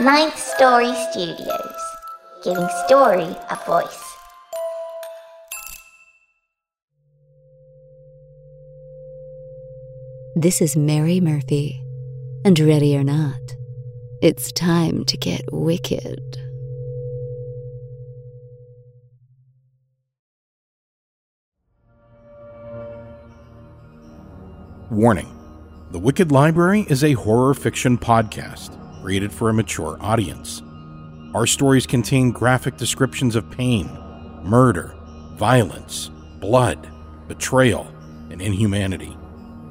Ninth Story Studios, giving story a voice. This is Mary Murphy, and ready or not, it's time to get wicked. Warning The Wicked Library is a horror fiction podcast created for a mature audience. Our stories contain graphic descriptions of pain, murder, violence, blood, betrayal, and inhumanity.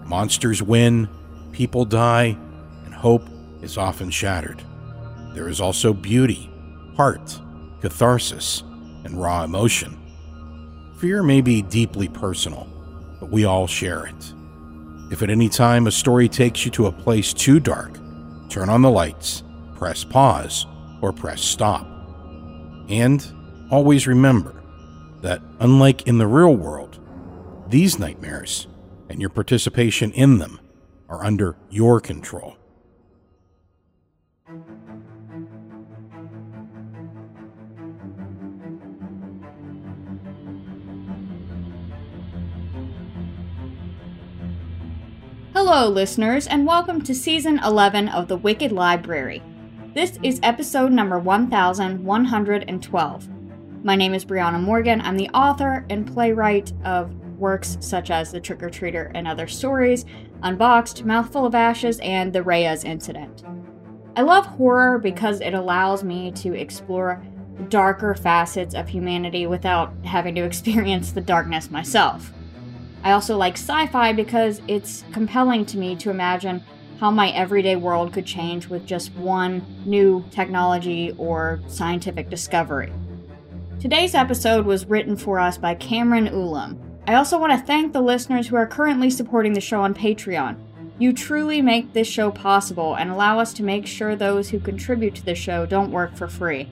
Monsters win, people die, and hope is often shattered. There is also beauty, heart, catharsis, and raw emotion. Fear may be deeply personal, but we all share it. If at any time a story takes you to a place too dark, turn on the lights, press pause, or press stop. And always remember that, unlike in the real world, these nightmares and your participation in them are under your control. Hello, listeners, and welcome to season 11 of The Wicked Library. This is episode number 1112. My name is Brianna Morgan. I'm the author and playwright of works such as The Trick or Treater and Other Stories, Unboxed, Mouthful of Ashes, and The Reyes Incident. I love horror because it allows me to explore darker facets of humanity without having to experience the darkness myself. I also like sci fi because it's compelling to me to imagine how my everyday world could change with just one new technology or scientific discovery. Today's episode was written for us by Cameron Ulam. I also want to thank the listeners who are currently supporting the show on Patreon. You truly make this show possible and allow us to make sure those who contribute to the show don't work for free.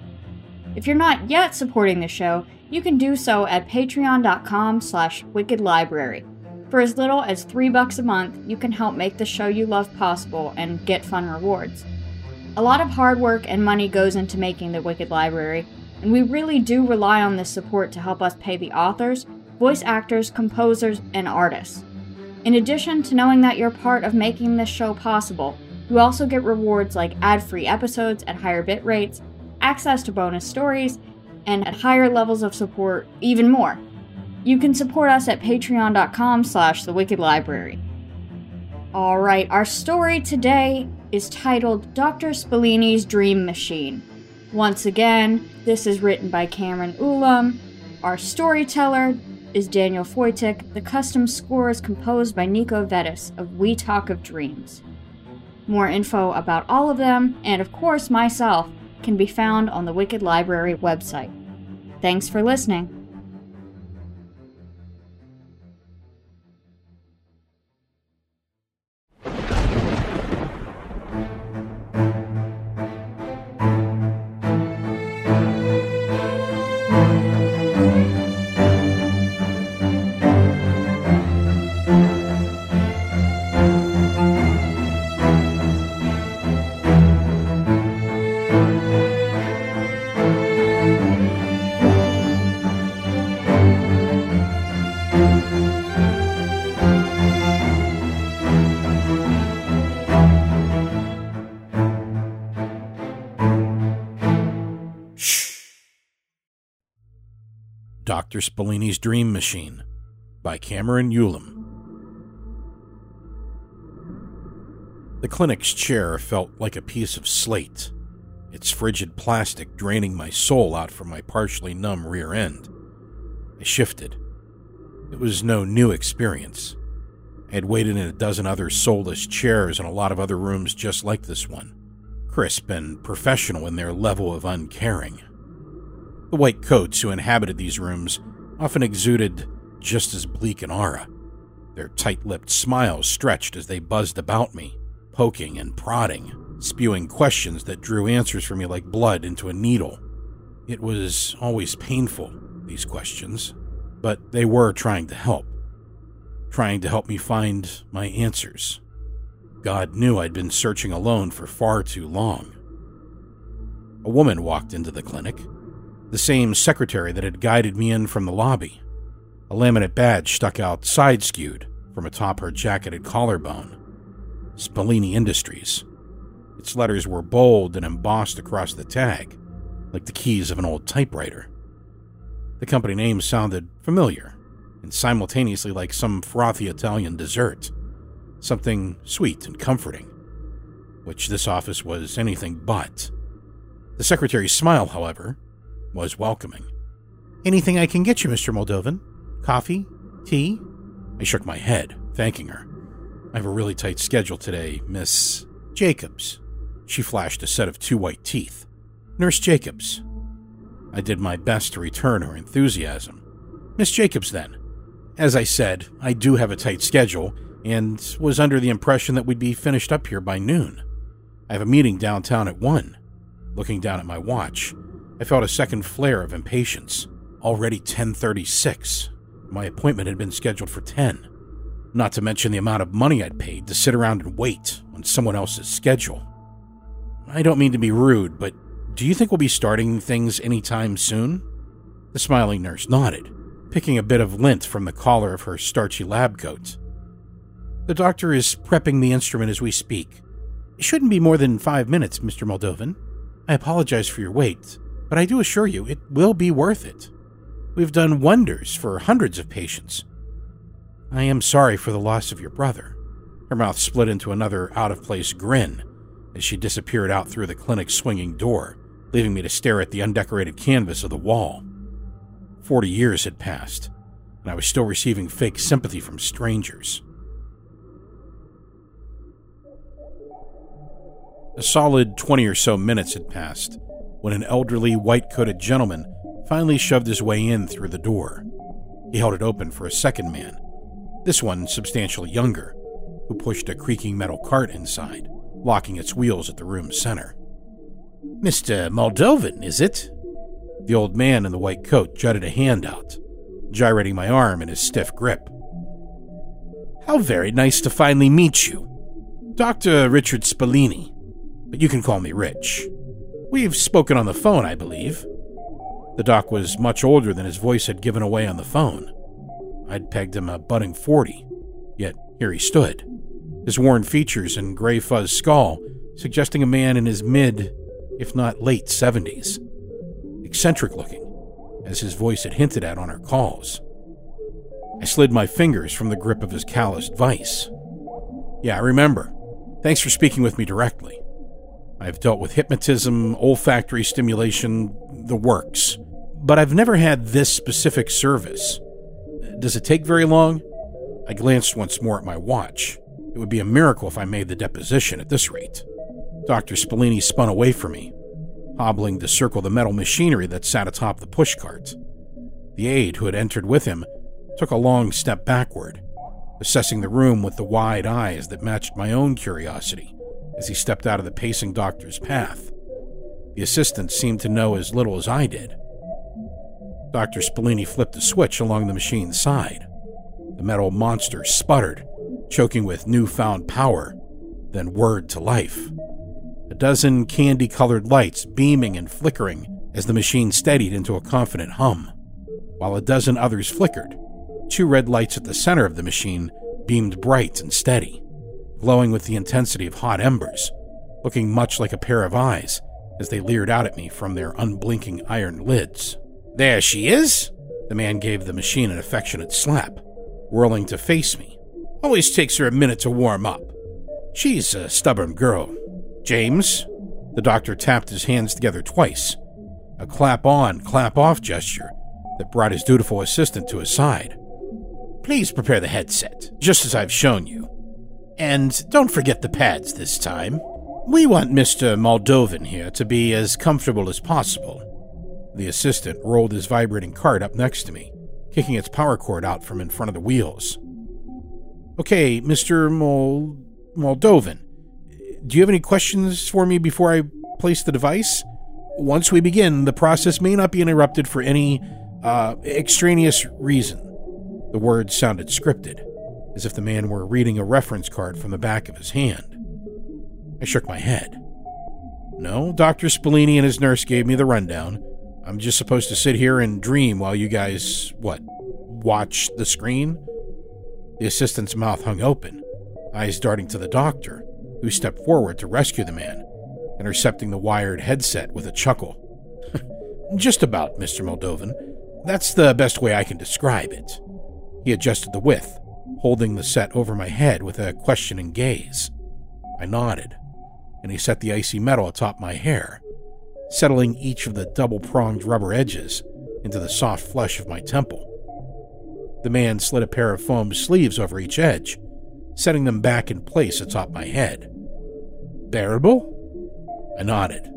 If you're not yet supporting the show, you can do so at patreon.com slash wickedlibrary. For as little as three bucks a month, you can help make the show you love possible and get fun rewards. A lot of hard work and money goes into making the Wicked Library, and we really do rely on this support to help us pay the authors, voice actors, composers, and artists. In addition to knowing that you're part of making this show possible, you also get rewards like ad-free episodes at higher bit rates, access to bonus stories, and at higher levels of support, even more. You can support us at patreon.com slash the wicked library. Alright, our story today is titled Dr. Spellini's Dream Machine. Once again, this is written by Cameron Ulam. Our storyteller is Daniel Foytik. The custom score is composed by Nico Vettese of We Talk of Dreams. More info about all of them, and of course myself, can be found on the Wicked Library website. Thanks for listening. Dr. Spallini's Dream Machine by Cameron Ulam. The clinic's chair felt like a piece of slate, its frigid plastic draining my soul out from my partially numb rear end. I shifted. It was no new experience. I had waited in a dozen other soulless chairs in a lot of other rooms just like this one, crisp and professional in their level of uncaring. The white coats who inhabited these rooms often exuded just as bleak an aura. Their tight lipped smiles stretched as they buzzed about me, poking and prodding, spewing questions that drew answers from me like blood into a needle. It was always painful, these questions, but they were trying to help. Trying to help me find my answers. God knew I'd been searching alone for far too long. A woman walked into the clinic, the same secretary that had guided me in from the lobby. A laminate badge stuck out side skewed from atop her jacketed collarbone. Spallini Industries. Its letters were bold and embossed across the tag, like the keys of an old typewriter. The company name sounded familiar, and simultaneously like some frothy Italian dessert, something sweet and comforting, which this office was anything but. The secretary's smile, however, was welcoming. Anything I can get you, Mr. Moldovan? Coffee? Tea? I shook my head, thanking her. I have a really tight schedule today, Miss Jacobs. She flashed a set of two white teeth. Nurse Jacobs. I did my best to return her enthusiasm. Miss Jacobs, then. As I said, I do have a tight schedule and was under the impression that we'd be finished up here by noon. I have a meeting downtown at 1. Looking down at my watch, I felt a second flare of impatience. Already 10:36. My appointment had been scheduled for 10. Not to mention the amount of money I'd paid to sit around and wait on someone else's schedule. I don't mean to be rude, but do you think we'll be starting things anytime soon? The smiling nurse nodded, picking a bit of lint from the collar of her starchy lab coat. The doctor is prepping the instrument as we speak. It shouldn't be more than five minutes, Mr. Moldovan. I apologize for your wait, but I do assure you it will be worth it. We've done wonders for hundreds of patients. I am sorry for the loss of your brother. Her mouth split into another out of place grin as she disappeared out through the clinic's swinging door, leaving me to stare at the undecorated canvas of the wall. Forty years had passed, and I was still receiving fake sympathy from strangers. A solid 20 or so minutes had passed when an elderly, white coated gentleman finally shoved his way in through the door. He held it open for a second man, this one substantially younger, who pushed a creaking metal cart inside locking its wheels at the room's center. Mr. Moldovan, is it? The old man in the white coat jutted a hand out, gyrating my arm in his stiff grip. How very nice to finally meet you. Dr. Richard Spallini, but you can call me Rich. We've spoken on the phone, I believe. The doc was much older than his voice had given away on the phone. I'd pegged him a budding 40, yet here he stood, his worn features and gray fuzz skull suggesting a man in his mid, if not late 70s. Eccentric looking, as his voice had hinted at on our calls. I slid my fingers from the grip of his calloused vice. Yeah, I remember. Thanks for speaking with me directly. I've dealt with hypnotism, olfactory stimulation, the works, but I've never had this specific service. Does it take very long? I glanced once more at my watch. It would be a miracle if I made the deposition at this rate. Dr. Spallini spun away from me, hobbling to circle the metal machinery that sat atop the pushcart. The aide who had entered with him took a long step backward, assessing the room with the wide eyes that matched my own curiosity as he stepped out of the pacing doctor's path. The assistant seemed to know as little as I did. Dr. Spallini flipped a switch along the machine's side. The metal monster sputtered choking with newfound power, then word to life. A dozen candy colored lights beaming and flickering as the machine steadied into a confident hum, while a dozen others flickered. Two red lights at the center of the machine beamed bright and steady, glowing with the intensity of hot embers, looking much like a pair of eyes as they leered out at me from their unblinking iron lids. There she is! The man gave the machine an affectionate slap, whirling to face me Always takes her a minute to warm up. She's a stubborn girl. James? The doctor tapped his hands together twice, a clap on, clap off gesture that brought his dutiful assistant to his side. Please prepare the headset, just as I've shown you. And don't forget the pads this time. We want Mr. Moldovan here to be as comfortable as possible. The assistant rolled his vibrating cart up next to me, kicking its power cord out from in front of the wheels. Okay, Mr. Mol- Moldovan, do you have any questions for me before I place the device? Once we begin, the process may not be interrupted for any uh, extraneous reason. The words sounded scripted, as if the man were reading a reference card from the back of his hand. I shook my head. No, Dr. Spallini and his nurse gave me the rundown. I'm just supposed to sit here and dream while you guys, what, watch the screen? The assistant's mouth hung open, eyes darting to the doctor, who stepped forward to rescue the man, intercepting the wired headset with a chuckle. just about, Mr. Moldovan. That's the best way I can describe it. He adjusted the width, holding the set over my head with a questioning gaze. I nodded, and he set the icy metal atop my hair, settling each of the double pronged rubber edges into the soft flesh of my temple. The man slid a pair of foam sleeves over each edge, setting them back in place atop my head. Bearable? I nodded.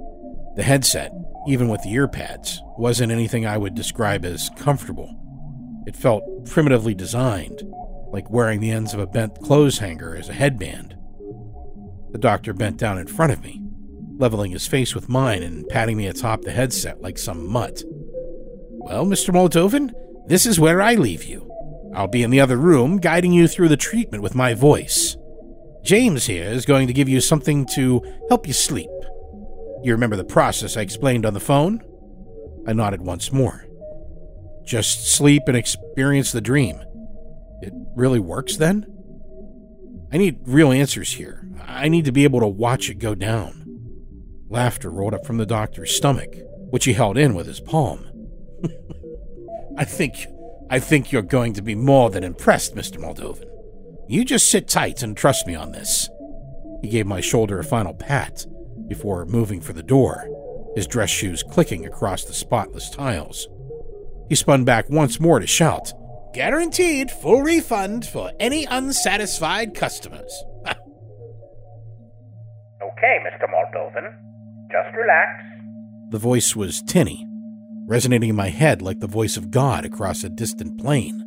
The headset, even with the ear pads, wasn't anything I would describe as comfortable. It felt primitively designed, like wearing the ends of a bent clothes hanger as a headband. The doctor bent down in front of me, leveling his face with mine and patting me atop the headset like some mutt. Well, Mr. Moldovan, this is where I leave you. I'll be in the other room guiding you through the treatment with my voice. James here is going to give you something to help you sleep. You remember the process I explained on the phone? I nodded once more. Just sleep and experience the dream. It really works then? I need real answers here. I need to be able to watch it go down. Laughter rolled up from the doctor's stomach, which he held in with his palm. I think I think you're going to be more than impressed, Mr. Moldovan. You just sit tight and trust me on this. He gave my shoulder a final pat before moving for the door, his dress shoes clicking across the spotless tiles. He spun back once more to shout, Guaranteed full refund for any unsatisfied customers. okay, Mr. Moldovan. Just relax. The voice was tinny, resonating in my head like the voice of God across a distant plain.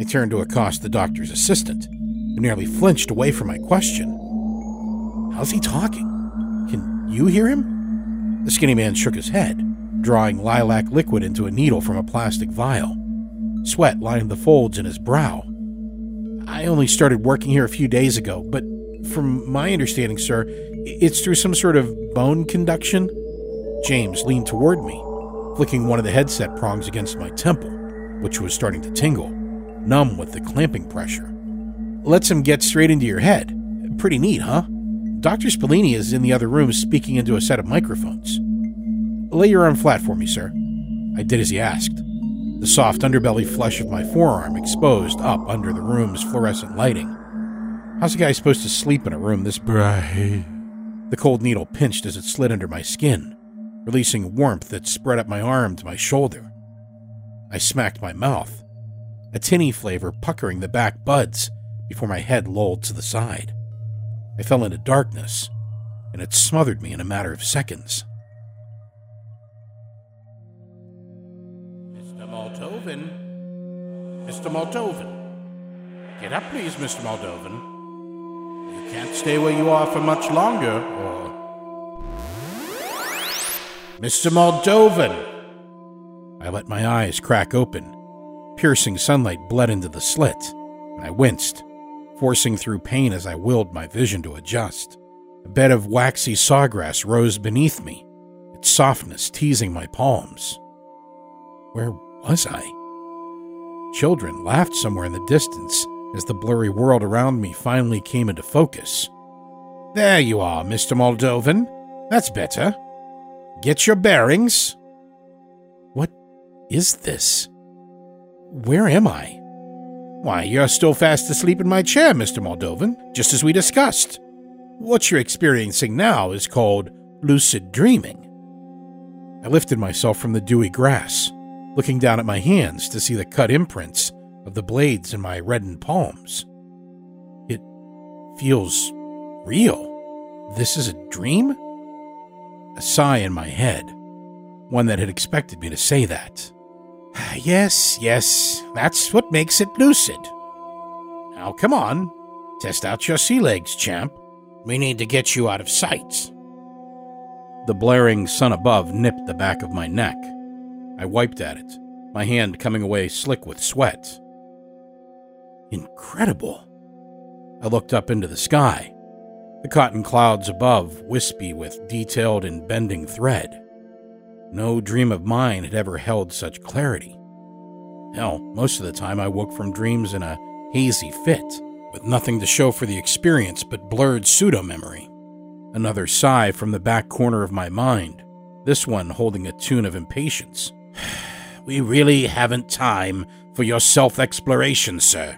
I turned to accost the doctor's assistant, who nearly flinched away from my question. How's he talking? Can you hear him? The skinny man shook his head, drawing lilac liquid into a needle from a plastic vial. Sweat lined the folds in his brow. I only started working here a few days ago, but from my understanding, sir, it's through some sort of bone conduction. James leaned toward me, flicking one of the headset prongs against my temple, which was starting to tingle, numb with the clamping pressure. Lets him get straight into your head. Pretty neat, huh? Dr. Spallini is in the other room speaking into a set of microphones. Lay your arm flat for me, sir. I did as he asked. The soft underbelly flesh of my forearm exposed up under the room's fluorescent lighting. How's a guy supposed to sleep in a room this bright? The cold needle pinched as it slid under my skin, releasing warmth that spread up my arm to my shoulder. I smacked my mouth, a tinny flavor puckering the back buds before my head lolled to the side. I fell into darkness, and it smothered me in a matter of seconds. Moldovan? Mr. Moldovan? Get up, please, Mr. Moldovan. You can't stay where you are for much longer, or. Mr. Moldovan! I let my eyes crack open. Piercing sunlight bled into the slit, and I winced, forcing through pain as I willed my vision to adjust. A bed of waxy sawgrass rose beneath me, its softness teasing my palms. Where was I? Children laughed somewhere in the distance as the blurry world around me finally came into focus. There you are, Mr. Moldovan. That's better. Get your bearings. What is this? Where am I? Why, you're still fast asleep in my chair, Mr. Moldovan, just as we discussed. What you're experiencing now is called lucid dreaming. I lifted myself from the dewy grass, looking down at my hands to see the cut imprints of the blades in my reddened palms. It feels real. This is a dream? A sigh in my head, one that had expected me to say that. yes, yes, that's what makes it lucid. Now come on, test out your sea legs, champ. We need to get you out of sight. The blaring sun above nipped the back of my neck. I wiped at it, my hand coming away slick with sweat. Incredible. I looked up into the sky. The cotton clouds above wispy with detailed and bending thread. No dream of mine had ever held such clarity. Hell, most of the time I woke from dreams in a hazy fit, with nothing to show for the experience but blurred pseudo memory. Another sigh from the back corner of my mind, this one holding a tune of impatience. we really haven't time for your self exploration, sir.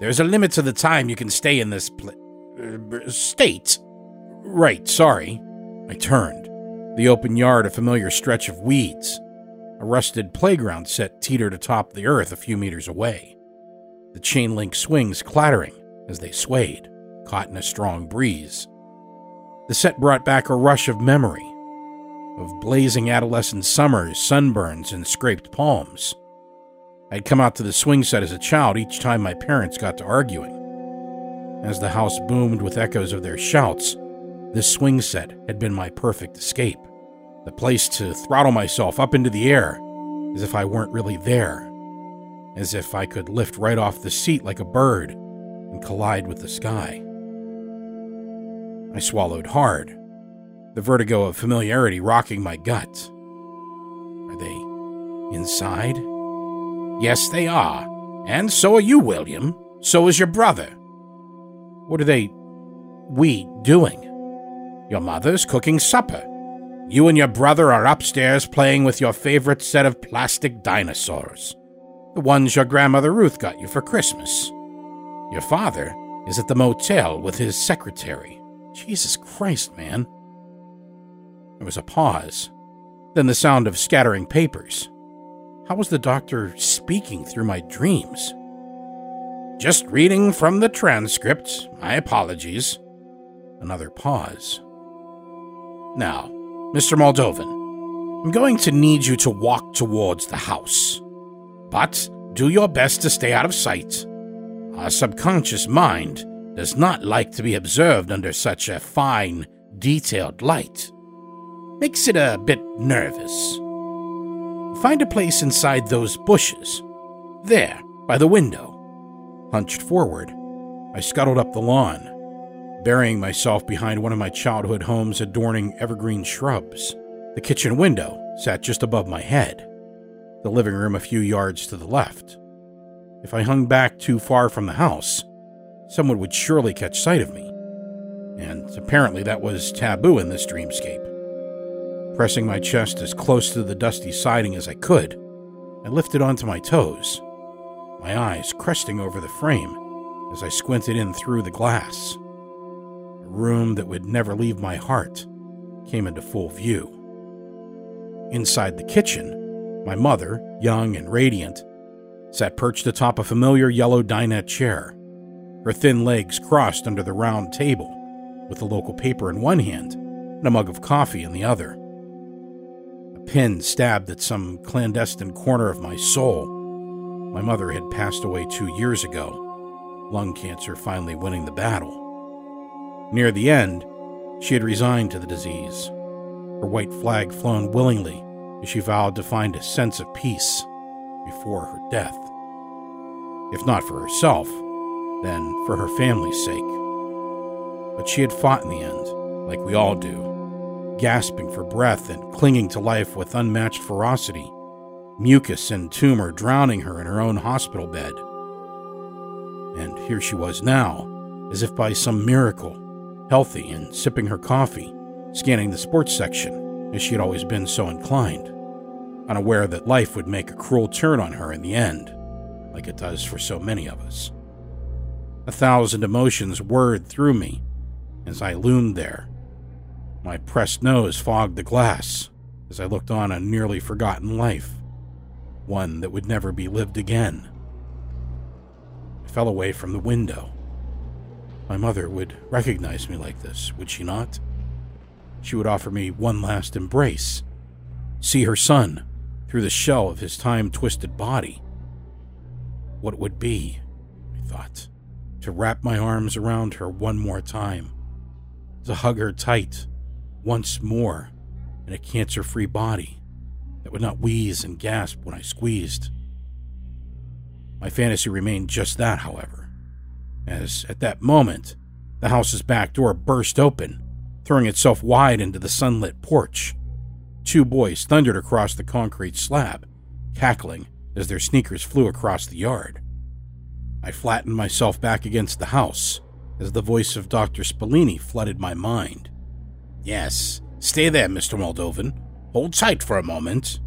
There's a limit to the time you can stay in this pl- uh, state. Right, sorry. I turned. The open yard, a familiar stretch of weeds. A rusted playground set teetered atop the earth a few meters away. The chain link swings clattering as they swayed, caught in a strong breeze. The set brought back a rush of memory of blazing adolescent summers, sunburns, and scraped palms. I'd come out to the swing set as a child each time my parents got to arguing. As the house boomed with echoes of their shouts, this swing set had been my perfect escape. The place to throttle myself up into the air as if I weren't really there. As if I could lift right off the seat like a bird and collide with the sky. I swallowed hard, the vertigo of familiarity rocking my gut. Are they inside? Yes, they are. And so are you, William. So is your brother. What are they, we, doing? Your mother's cooking supper. You and your brother are upstairs playing with your favorite set of plastic dinosaurs. The ones your grandmother Ruth got you for Christmas. Your father is at the motel with his secretary. Jesus Christ, man. There was a pause, then the sound of scattering papers. How was the doctor speaking through my dreams? Just reading from the transcript. My apologies. Another pause. Now, Mr. Moldovan, I'm going to need you to walk towards the house. But do your best to stay out of sight. Our subconscious mind does not like to be observed under such a fine, detailed light. Makes it a bit nervous. Find a place inside those bushes. There, by the window. Hunched forward, I scuttled up the lawn, burying myself behind one of my childhood homes adorning evergreen shrubs. The kitchen window sat just above my head, the living room a few yards to the left. If I hung back too far from the house, someone would surely catch sight of me. And apparently that was taboo in this dreamscape. Pressing my chest as close to the dusty siding as I could, I lifted onto my toes, my eyes cresting over the frame as I squinted in through the glass. A room that would never leave my heart came into full view. Inside the kitchen, my mother, young and radiant, sat perched atop a familiar yellow dinette chair, her thin legs crossed under the round table, with the local paper in one hand and a mug of coffee in the other pin stabbed at some clandestine corner of my soul. My mother had passed away two years ago, lung cancer finally winning the battle. Near the end, she had resigned to the disease, her white flag flown willingly as she vowed to find a sense of peace before her death. If not for herself, then for her family's sake. But she had fought in the end, like we all do gasping for breath and clinging to life with unmatched ferocity, mucus and tumor drowning her in her own hospital bed. And here she was now, as if by some miracle, healthy and sipping her coffee, scanning the sports section, as she had always been so inclined, unaware that life would make a cruel turn on her in the end, like it does for so many of us. A thousand emotions whirred through me as I loomed there, my pressed nose fogged the glass as I looked on a nearly forgotten life, one that would never be lived again. I fell away from the window. My mother would recognize me like this, would she not? She would offer me one last embrace, see her son through the shell of his time twisted body. What it would be, I thought, to wrap my arms around her one more time, to hug her tight once more in a cancer free body that would not wheeze and gasp when I squeezed. My fantasy remained just that, however, as at that moment The house's back door burst open, throwing itself wide into the sunlit porch. Two boys thundered across the concrete slab, cackling as their sneakers flew across the yard. I flattened myself back against the house as the voice of Dr. Spallini flooded my mind. Yes, stay there, Mr. Moldovan. Hold tight for a moment.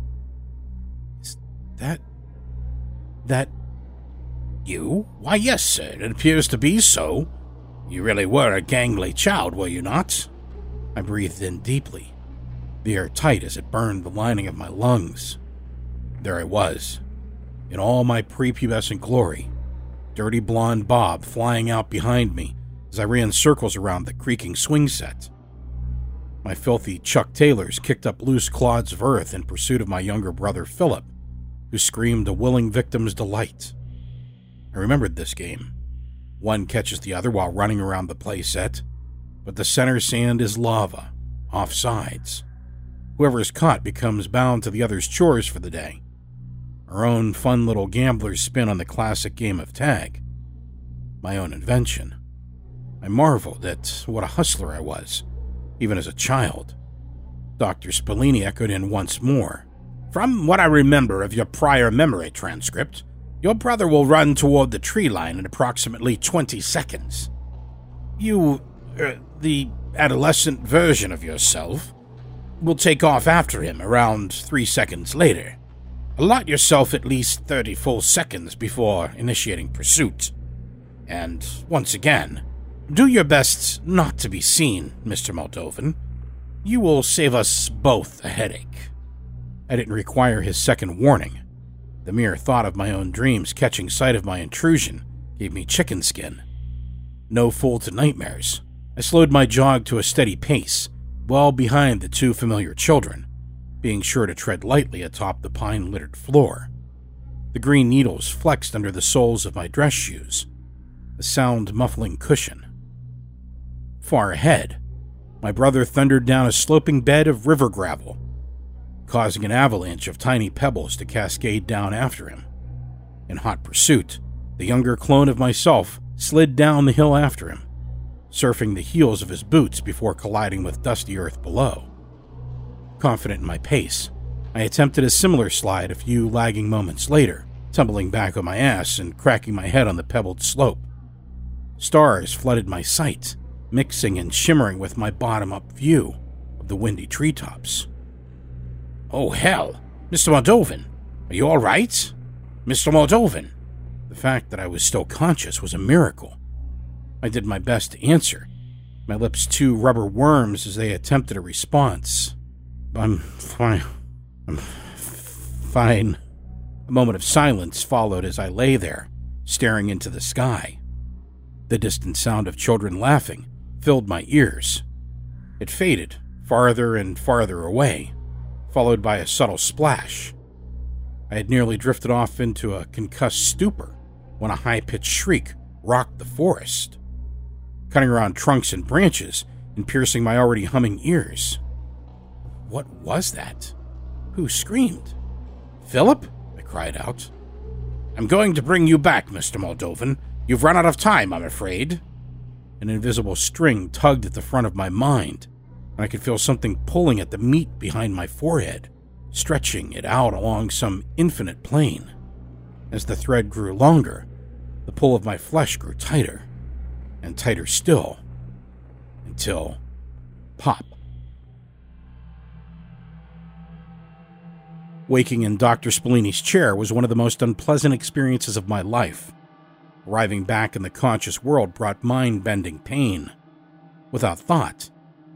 Is that. that. you? Why, yes, sir, it appears to be so. You really were a gangly child, were you not? I breathed in deeply, the air tight as it burned the lining of my lungs. There I was, in all my prepubescent glory, dirty blonde bob flying out behind me as I ran circles around the creaking swing set. My filthy Chuck Taylors kicked up loose clods of earth in pursuit of my younger brother Philip, who screamed a willing victim's delight. I remembered this game. One catches the other while running around the playset, but the center sand is lava, off sides. Whoever is caught becomes bound to the other's chores for the day. Our own fun little gambler's spin on the classic game of tag. My own invention. I marveled at what a hustler I was even as a child. Dr. Spallini echoed in once more. From what I remember of your prior memory transcript, your brother will run toward the tree line in approximately 20 seconds. You, er, the adolescent version of yourself, will take off after him around three seconds later. Allot yourself at least 30 full seconds before initiating pursuit. And once again, do your best not to be seen, Mr. Moldovan. You will save us both a headache. I didn't require his second warning. The mere thought of my own dreams catching sight of my intrusion gave me chicken skin. No fool to nightmares. I slowed my jog to a steady pace, well behind the two familiar children, being sure to tread lightly atop the pine littered floor. The green needles flexed under the soles of my dress shoes, a sound muffling cushion. Far ahead, my brother thundered down a sloping bed of river gravel, causing an avalanche of tiny pebbles to cascade down after him. In hot pursuit, the younger clone of myself slid down the hill after him, surfing the heels of his boots before colliding with dusty earth below. Confident in my pace, I attempted a similar slide a few lagging moments later, tumbling back on my ass and cracking my head on the pebbled slope. Stars flooded my sight, mixing and shimmering with my bottom up view of the windy treetops. Oh, hell! Mr. Moldovan, are you all right? Mr. Moldovan! The fact that I was still conscious was a miracle. I did my best to answer, my lips two rubber worms as they attempted a response. I'm fine. I'm fine. A moment of silence followed as I lay there, staring into the sky. The distant sound of children laughing filled my ears. It faded, farther and farther away, followed by a subtle splash. I had nearly drifted off into a concussed stupor when a high pitched shriek rocked the forest, cutting around trunks and branches and piercing my already humming ears. What was that? Who screamed? Philip? I cried out. I'm going to bring you back, Mr. Moldovan. You've run out of time, I'm afraid. An invisible string tugged at the front of my mind, and I could feel something pulling at the meat behind my forehead, stretching it out along some infinite plane. As the thread grew longer, the pull of my flesh grew tighter, and tighter still, until pop. Waking in Dr. Spallini's chair was one of the most unpleasant experiences of my life. Arriving back in the conscious world brought mind bending pain. Without thought,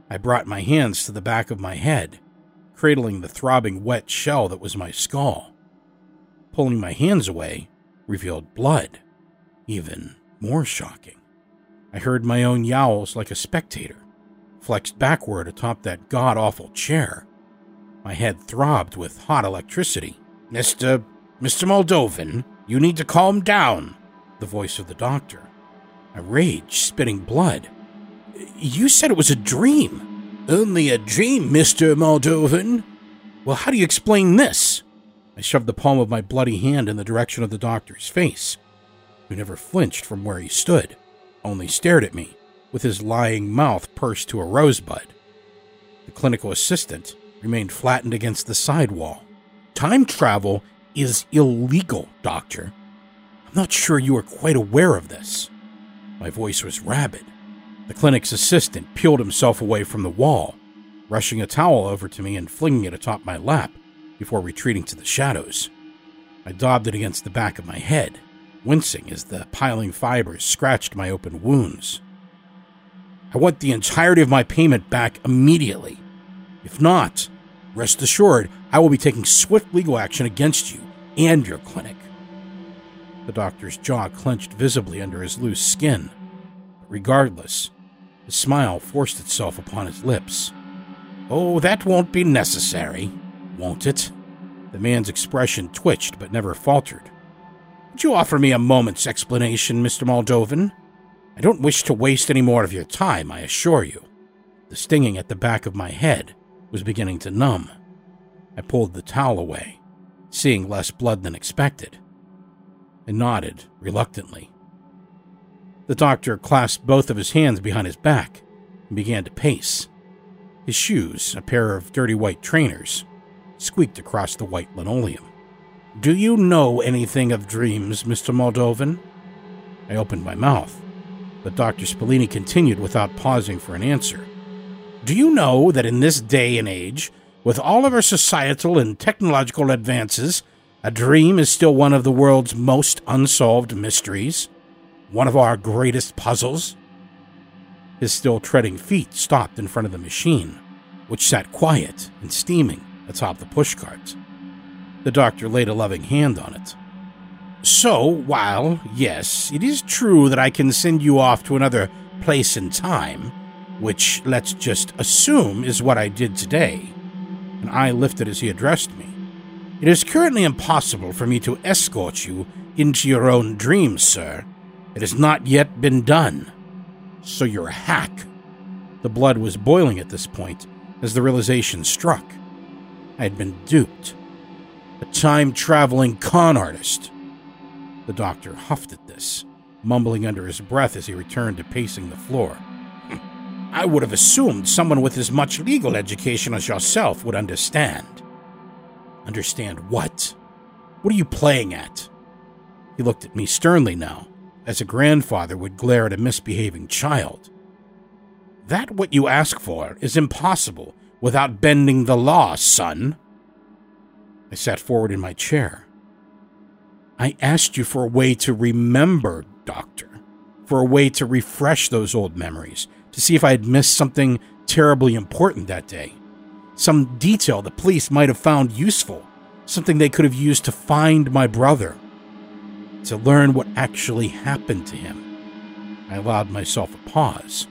I brought my hands to the back of my head, cradling the throbbing wet shell that was my skull. Pulling my hands away revealed blood, even more shocking. I heard my own yowls like a spectator, flexed backward atop that god awful chair. My head throbbed with hot electricity. Mr. Mr. Moldovan, you need to calm down, the voice of the doctor. I rage, spitting blood. You said it was a dream. Only a dream, Mr. Moldovan. Well, how do you explain this? I shoved the palm of my bloody hand in the direction of the doctor's face, who never flinched from where he stood, only stared at me with his lying mouth pursed to a rosebud. The clinical assistant remained flattened against the side wall. Time travel is illegal, Doctor. Not sure you are quite aware of this. My voice was rabid. The clinic's assistant peeled himself away from the wall, rushing a towel over to me and flinging it atop my lap before retreating to the shadows. I daubed it against the back of my head, wincing as the piling fibers scratched my open wounds. I want the entirety of my payment back immediately. If not, rest assured I will be taking swift legal action against you and your clinic. The doctor's jaw clenched visibly under his loose skin. Regardless, a smile forced itself upon his lips. Oh, that won't be necessary, won't it? The man's expression twitched but never faltered. Would you offer me a moment's explanation, Mr. Moldovan? I don't wish to waste any more of your time, I assure you. The stinging at the back of my head was beginning to numb. I pulled the towel away, seeing less blood than expected. I nodded reluctantly. The doctor clasped both of his hands behind his back and began to pace. His shoes, a pair of dirty white trainers, squeaked across the white linoleum. Do you know anything of dreams, Mr. Moldovan? I opened my mouth, but Dr. Spallini continued without pausing for an answer. Do you know that in this day and age, with all of our societal and technological advances, a dream is still one of the world's most unsolved mysteries? One of our greatest puzzles? His still treading feet stopped in front of the machine, which sat quiet and steaming atop the pushcart. The doctor laid a loving hand on it. So, while, yes, it is true that I can send you off to another place and time, which let's just assume is what I did today, an eye lifted as he addressed me, it is currently impossible for me to escort you into your own dreams, sir. It has not yet been done. So you're a hack. The blood was boiling at this point as the realization struck. I had been duped. A time traveling con artist. The doctor huffed at this, mumbling under his breath as he returned to pacing the floor. I would have assumed someone with as much legal education as yourself would understand. Understand what? What are you playing at? He looked at me sternly now, as a grandfather would glare at a misbehaving child. That what you ask for is impossible without bending the law, son. I sat forward in my chair. I asked you for a way to remember, Doctor, for a way to refresh those old memories, to see if I had missed something terribly important that day. Some detail the police might have found useful, something they could have used to find my brother, to learn what actually happened to him. I allowed myself a pause.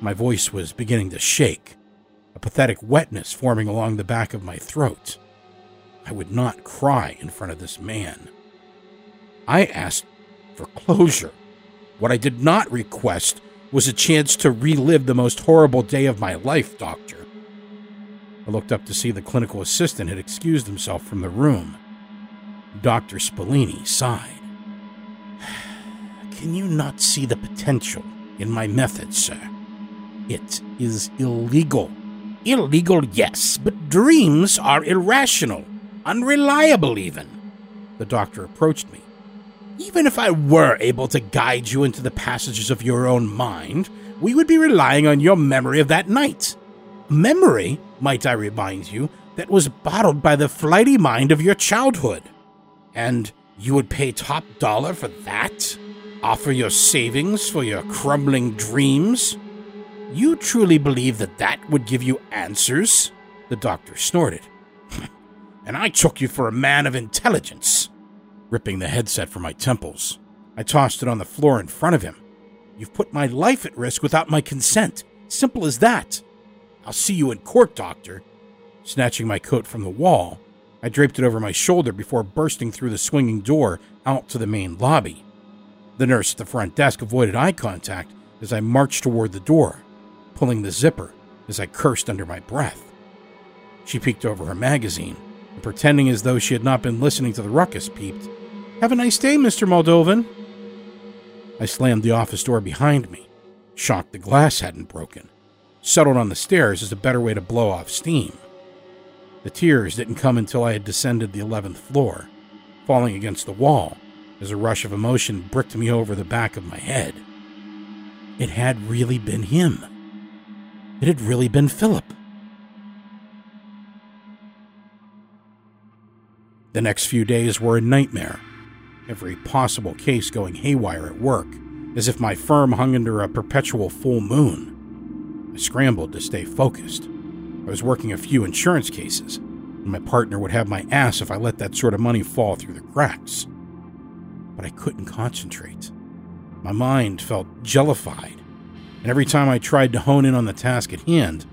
My voice was beginning to shake, a pathetic wetness forming along the back of my throat. I would not cry in front of this man. I asked for closure. What I did not request was a chance to relive the most horrible day of my life, Doctor. I looked up to see the clinical assistant had excused himself from the room. Dr. Spallini sighed. Can you not see the potential in my method, sir? It is illegal. Illegal, yes, but dreams are irrational, unreliable, even. The doctor approached me. Even if I were able to guide you into the passages of your own mind, we would be relying on your memory of that night memory, might I remind you, that was bottled by the flighty mind of your childhood. And you would pay top dollar for that? Offer your savings for your crumbling dreams? You truly believe that that would give you answers? The doctor snorted. and I took you for a man of intelligence. Ripping the headset from my temples, I tossed it on the floor in front of him. You've put my life at risk without my consent. Simple as that. I'll see you in court, Doctor. Snatching my coat from the wall, I draped it over my shoulder before bursting through the swinging door out to the main lobby. The nurse at the front desk avoided eye contact as I marched toward the door, pulling the zipper as I cursed under my breath. She peeked over her magazine and, pretending as though she had not been listening to the ruckus, peeped, Have a nice day, Mr. Moldovan. I slammed the office door behind me shocked the glass hadn't broken. Settled on the stairs as a better way to blow off steam. The tears didn't come until I had descended the 11th floor, falling against the wall as a rush of emotion bricked me over the back of my head. It had really been him. It had really been Philip. The next few days were a nightmare. Every possible case going haywire at work, as if my firm hung under a perpetual full moon. I scrambled to stay focused. I was working a few insurance cases, and my partner would have my ass if I let that sort of money fall through the cracks. But I couldn't concentrate. My mind felt jellified, and every time I tried to hone in on the task at hand,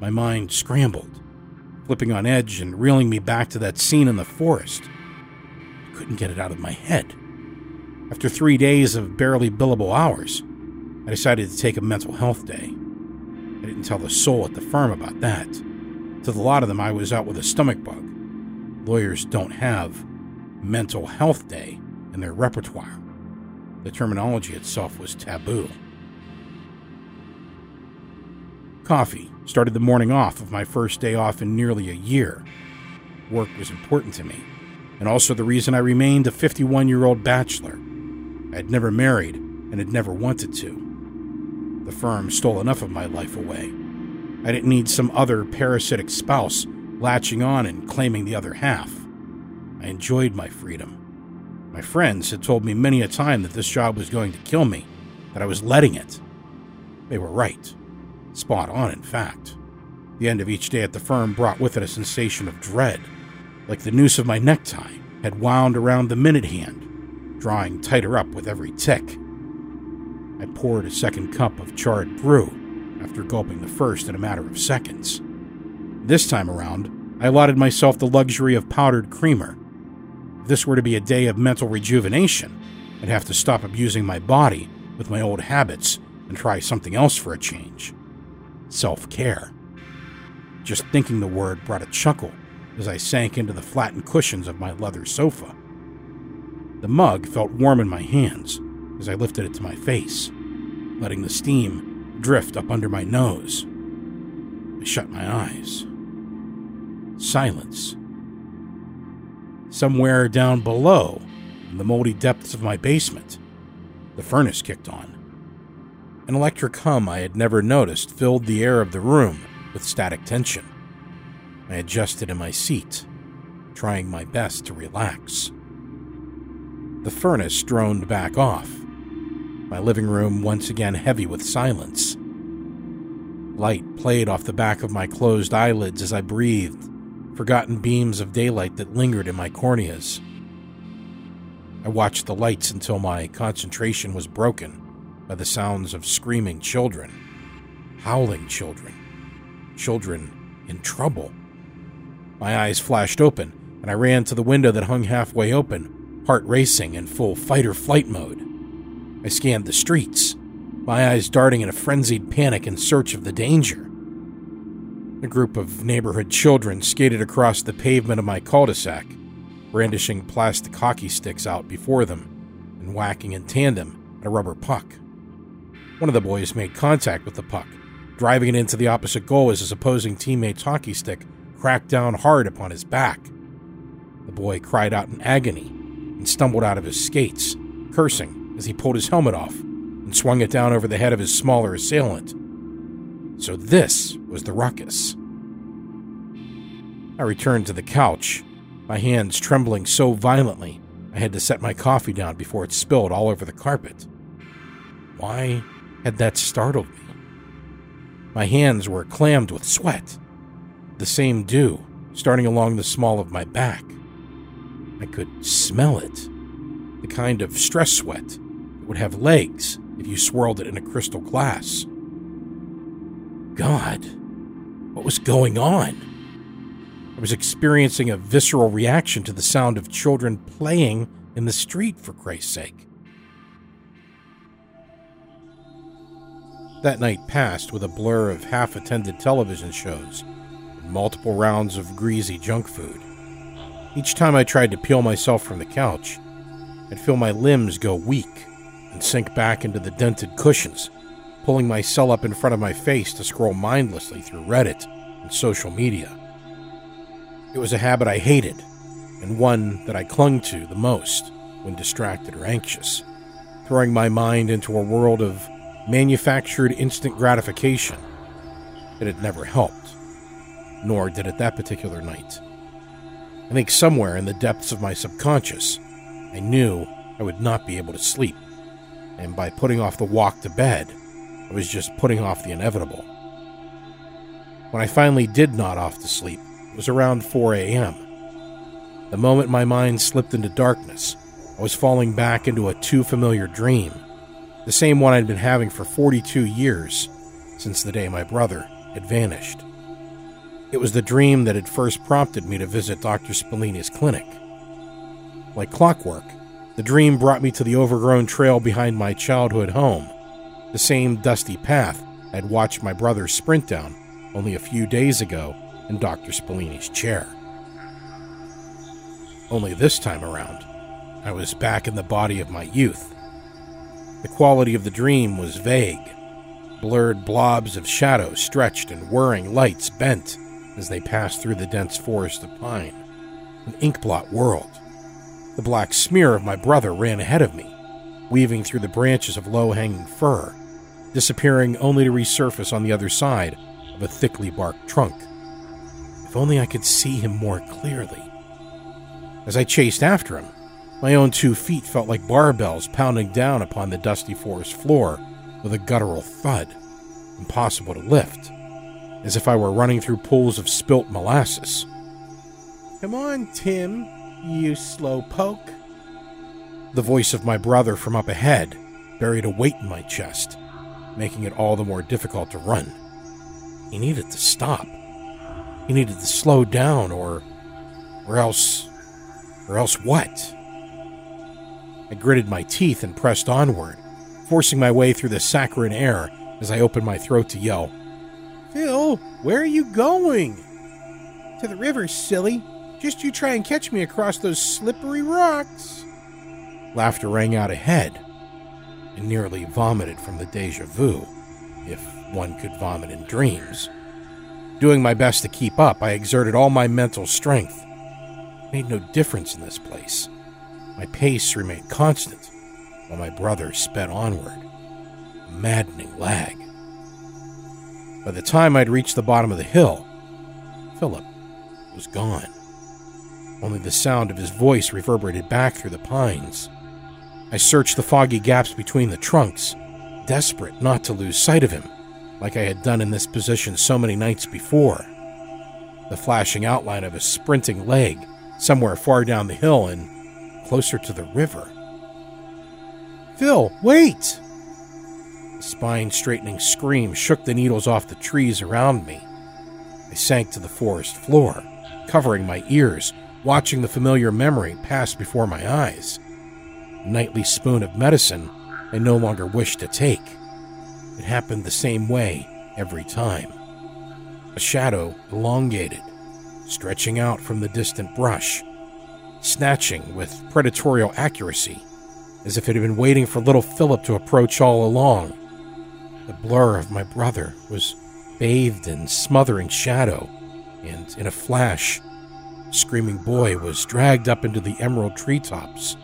my mind scrambled flipping on edge and reeling me back to that scene in the forest. I couldn't get it out of my head. After three days of barely billable hours, I decided to take a mental health day. I didn't tell a soul at the firm about that. To the lot of them, I was out with a stomach bug. Lawyers don't have mental health day in their repertoire. The terminology itself was taboo. Coffee started the morning off of my first day off in nearly a year. Work was important to me, and also the reason I remained a 51 year old bachelor. I had never married and had never wanted to. The firm stole enough of my life away. I didn't need some other parasitic spouse latching on and claiming the other half. I enjoyed my freedom. My friends had told me many a time that this job was going to kill me, that I was letting it. They were right. Spot on, in fact. The end of each day at the firm brought with it a sensation of dread, like the noose of my necktie had wound around the minute hand, drawing tighter up with every tick. I poured a second cup of charred brew after gulping the first in a matter of seconds. This time around, I allotted myself the luxury of powdered creamer. If this were to be a day of mental rejuvenation, I'd have to stop abusing my body with my old habits and try something else for a change self care. Just thinking the word brought a chuckle as I sank into the flattened cushions of my leather sofa. The mug felt warm in my hands as I lifted it to my face, letting the steam drift up under my nose. I shut my eyes. Silence. Somewhere down below, in the moldy depths of my basement, the furnace kicked on. An electric hum I had never noticed filled the air of the room with static tension. I adjusted in my seat, trying my best to relax. The furnace droned back off, my living room once again heavy with silence. Light played off the back of my closed eyelids as I breathed, forgotten beams of daylight that lingered in my corneas. I watched the lights until my concentration was broken by the sounds of screaming children, howling children, children in trouble. My eyes flashed open, and I ran to the window that hung halfway open, heart racing in full fight or flight mode. I scanned the streets, my eyes darting in a frenzied panic in search of the danger. A group of neighborhood children skated across the pavement of my cul de sac, brandishing plastic hockey sticks out before them and whacking in tandem at a rubber puck. One of the boys made contact with the puck, driving it into the opposite goal as his opposing teammate's hockey stick cracked down hard upon his back. The boy cried out in agony and stumbled out of his skates, cursing as he pulled his helmet off and swung it down over the head of his smaller assailant. So this was the ruckus. I returned to the couch, my hands trembling so violently I had to set my coffee down before it spilled all over the carpet. Why had that startled me. My hands were clammed with sweat, the same dew starting along the small of my back. I could smell it, the kind of stress sweat would have legs if you swirled it in a crystal glass. God, what was going on? I was experiencing a visceral reaction to the sound of children playing in the street, for Christ's sake. That night passed with a blur of half attended television shows and multiple rounds of greasy junk food. Each time I tried to peel myself from the couch, I'd feel my limbs go weak and sink back into the dented cushions, pulling my cell up in front of my face to scroll mindlessly through Reddit and social media. It was a habit I hated, and one that I clung to the most when distracted or anxious, throwing my mind into a world of manufactured instant gratification. It had never helped, nor did it that particular night. I think somewhere in the depths of my subconscious, I knew I would not be able to sleep, and by putting off the walk to bed, I was just putting off the inevitable. When I finally did nod off to sleep, it was around 4 a.m. The moment my mind slipped into darkness, I was falling back into a too familiar dream, the same one I'd been having for 42 years since the day my brother had vanished. It was the dream that had first prompted me to visit Dr. Spellini's clinic. Like clockwork, the dream brought me to the overgrown trail behind my childhood home the same dusty path I'd watched my brother sprint down only a few days ago in Dr. Spellini's chair. Only this time around, I was back in the body of my youth. The quality of the dream was vague. Blurred blobs of shadow stretched and whirring lights bent as they passed through the dense forest of pine. An inkblot world. The black smear of my brother ran ahead of me, weaving through the branches of low hanging fir disappearing only to resurface on the other side of a thickly barked trunk. If only I could see him more clearly. As I chased after him, my own two feet felt like barbells pounding down upon the dusty forest floor with a guttural thud, impossible to lift, as if I were running through pools of spilt molasses. Come on, Tim, you slow poke. The voice of my brother from up ahead buried a weight in my chest making it all the more difficult to run. He needed to stop. He needed to slow down or or else or else what? I gritted my teeth and pressed onward, forcing my way through the saccharine air as I opened my throat to yell. Phil, where are you going? To the river, silly. Just you try and catch me across those slippery rocks. Laughter rang out ahead, and nearly vomited from the deja vu, if one could vomit in dreams. Doing my best to keep up, I exerted all my mental strength. It made no difference in this place. My pace remained constant, while my brother sped onward. A maddening lag. By the time I'd reached the bottom of the hill, Philip was gone. Only the sound of his voice reverberated back through the pines. I searched the foggy gaps between the trunks, desperate not to lose sight of him, like I had done in this position so many nights before. The flashing outline of a sprinting leg somewhere far down the hill and closer to the river. Phil, wait! A spine straightening scream shook the needles off the trees around me. I sank to the forest floor, covering my ears, watching the familiar memory pass before my eyes nightly spoon of medicine I no longer wished to take. It happened the same way every time. A shadow elongated, stretching out from the distant brush, snatching with predatorial accuracy, as if it had been waiting for little Philip to approach all along. The blur of my brother was bathed in smothering shadow, and in a flash, screaming boy was dragged up into the emerald treetops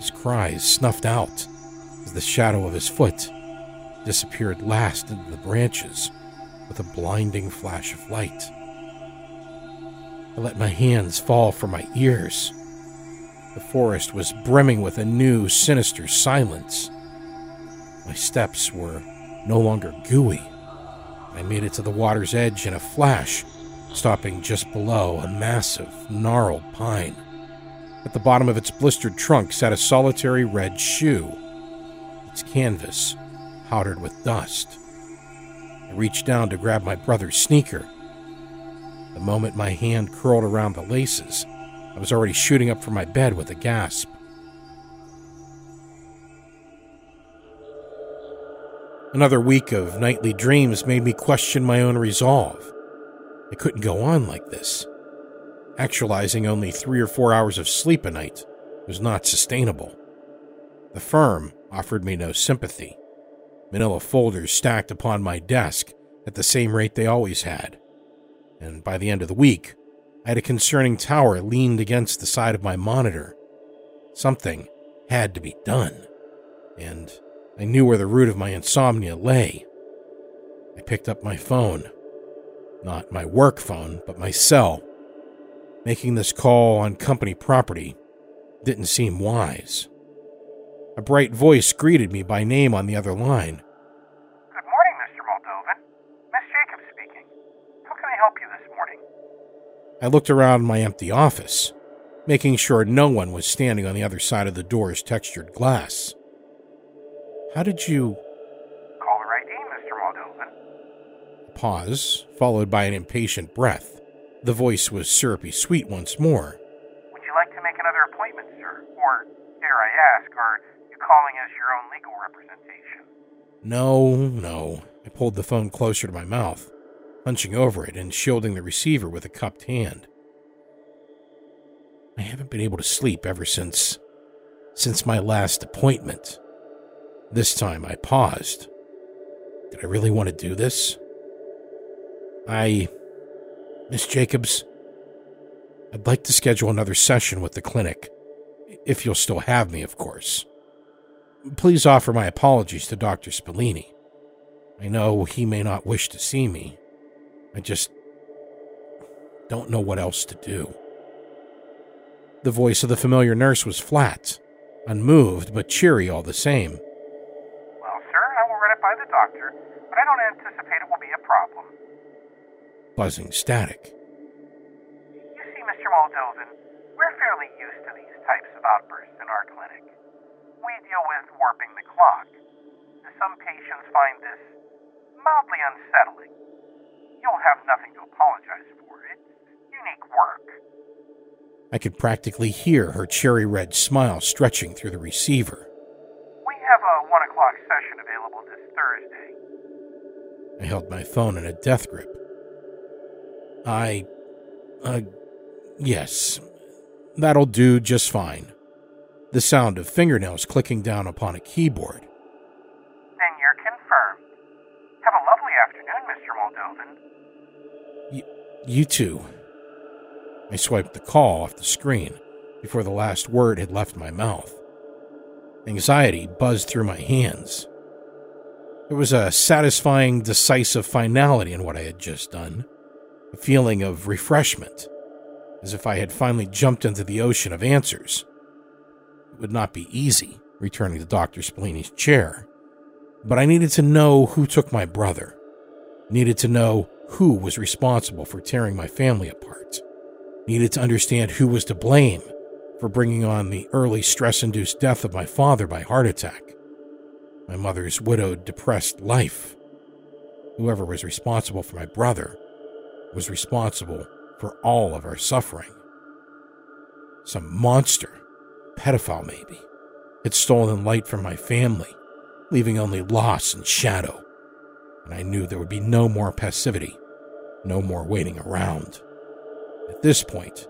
his cries snuffed out as the shadow of his foot disappeared last into the branches with a blinding flash of light. I let my hands fall from my ears. The forest was brimming with a new, sinister silence. My steps were no longer gooey. I made it to the water's edge in a flash, stopping just below a massive, gnarled pine. At the bottom of its blistered trunk sat a solitary red shoe, its canvas powdered with dust. I reached down to grab my brother's sneaker. The moment my hand curled around the laces, I was already shooting up from my bed with a gasp. Another week of nightly dreams made me question my own resolve. I couldn't go on like this. Actualizing only three or four hours of sleep a night was not sustainable. The firm offered me no sympathy. manila folders stacked upon my desk at the same rate they always had. And by the end of the week, I had a concerning tower leaned against the side of my monitor. Something had to be done, and I knew where the root of my insomnia lay. I picked up my phone. Not my work phone, but my cell. Making this call on company property didn't seem wise. A bright voice greeted me by name on the other line. Good morning, Mr. Moldovan. Miss Jacobs speaking. How can I help you this morning? I looked around my empty office, making sure no one was standing on the other side of the door's textured glass. How did you. Caller ID, Mr. Moldovan. Pause, followed by an impatient breath. The voice was syrupy sweet once more. Would you like to make another appointment, sir? Or, dare I ask, are you calling as your own legal representation? No, no. I pulled the phone closer to my mouth, hunching over it and shielding the receiver with a cupped hand. I haven't been able to sleep ever since. since my last appointment. This time I paused. Did I really want to do this? I. Miss Jacobs, I'd like to schedule another session with the clinic. If you'll still have me, of course. Please offer my apologies to Dr. Spellini. I know he may not wish to see me. I just don't know what else to do. The voice of the familiar nurse was flat, unmoved, but cheery all the same. Well, sir, I will run it by the doctor, but I don't anticipate it will. Buzzing static. You see, Mr. Moldovan, we're fairly used to these types of outbursts in our clinic. We deal with warping the clock. Some patients find this mildly unsettling. You'll have nothing to apologize for. It's unique work. I could practically hear her cherry red smile stretching through the receiver. We have a one o'clock session available this Thursday. I held my phone in a death grip. I. Uh. Yes. That'll do just fine. The sound of fingernails clicking down upon a keyboard. Then you're confirmed. Have a lovely afternoon, Mr. Moldovan. You too. I swiped the call off the screen before the last word had left my mouth. Anxiety buzzed through my hands. There was a satisfying, decisive finality in what I had just done, a feeling of refreshment, as if I had finally jumped into the ocean of answers. It would not be easy returning to Dr. Spellini's chair, but I needed to know who took my brother, needed to know who was responsible for tearing my family apart, needed to understand who was to blame for bringing on the early stress induced death of my father by heart attack, my mother's widowed, depressed life. Whoever was responsible for my brother was responsible for all of our suffering. Some monster, pedophile maybe, had stolen light from my family, leaving only loss and shadow. And I knew there would be no more passivity, no more waiting around. At this point,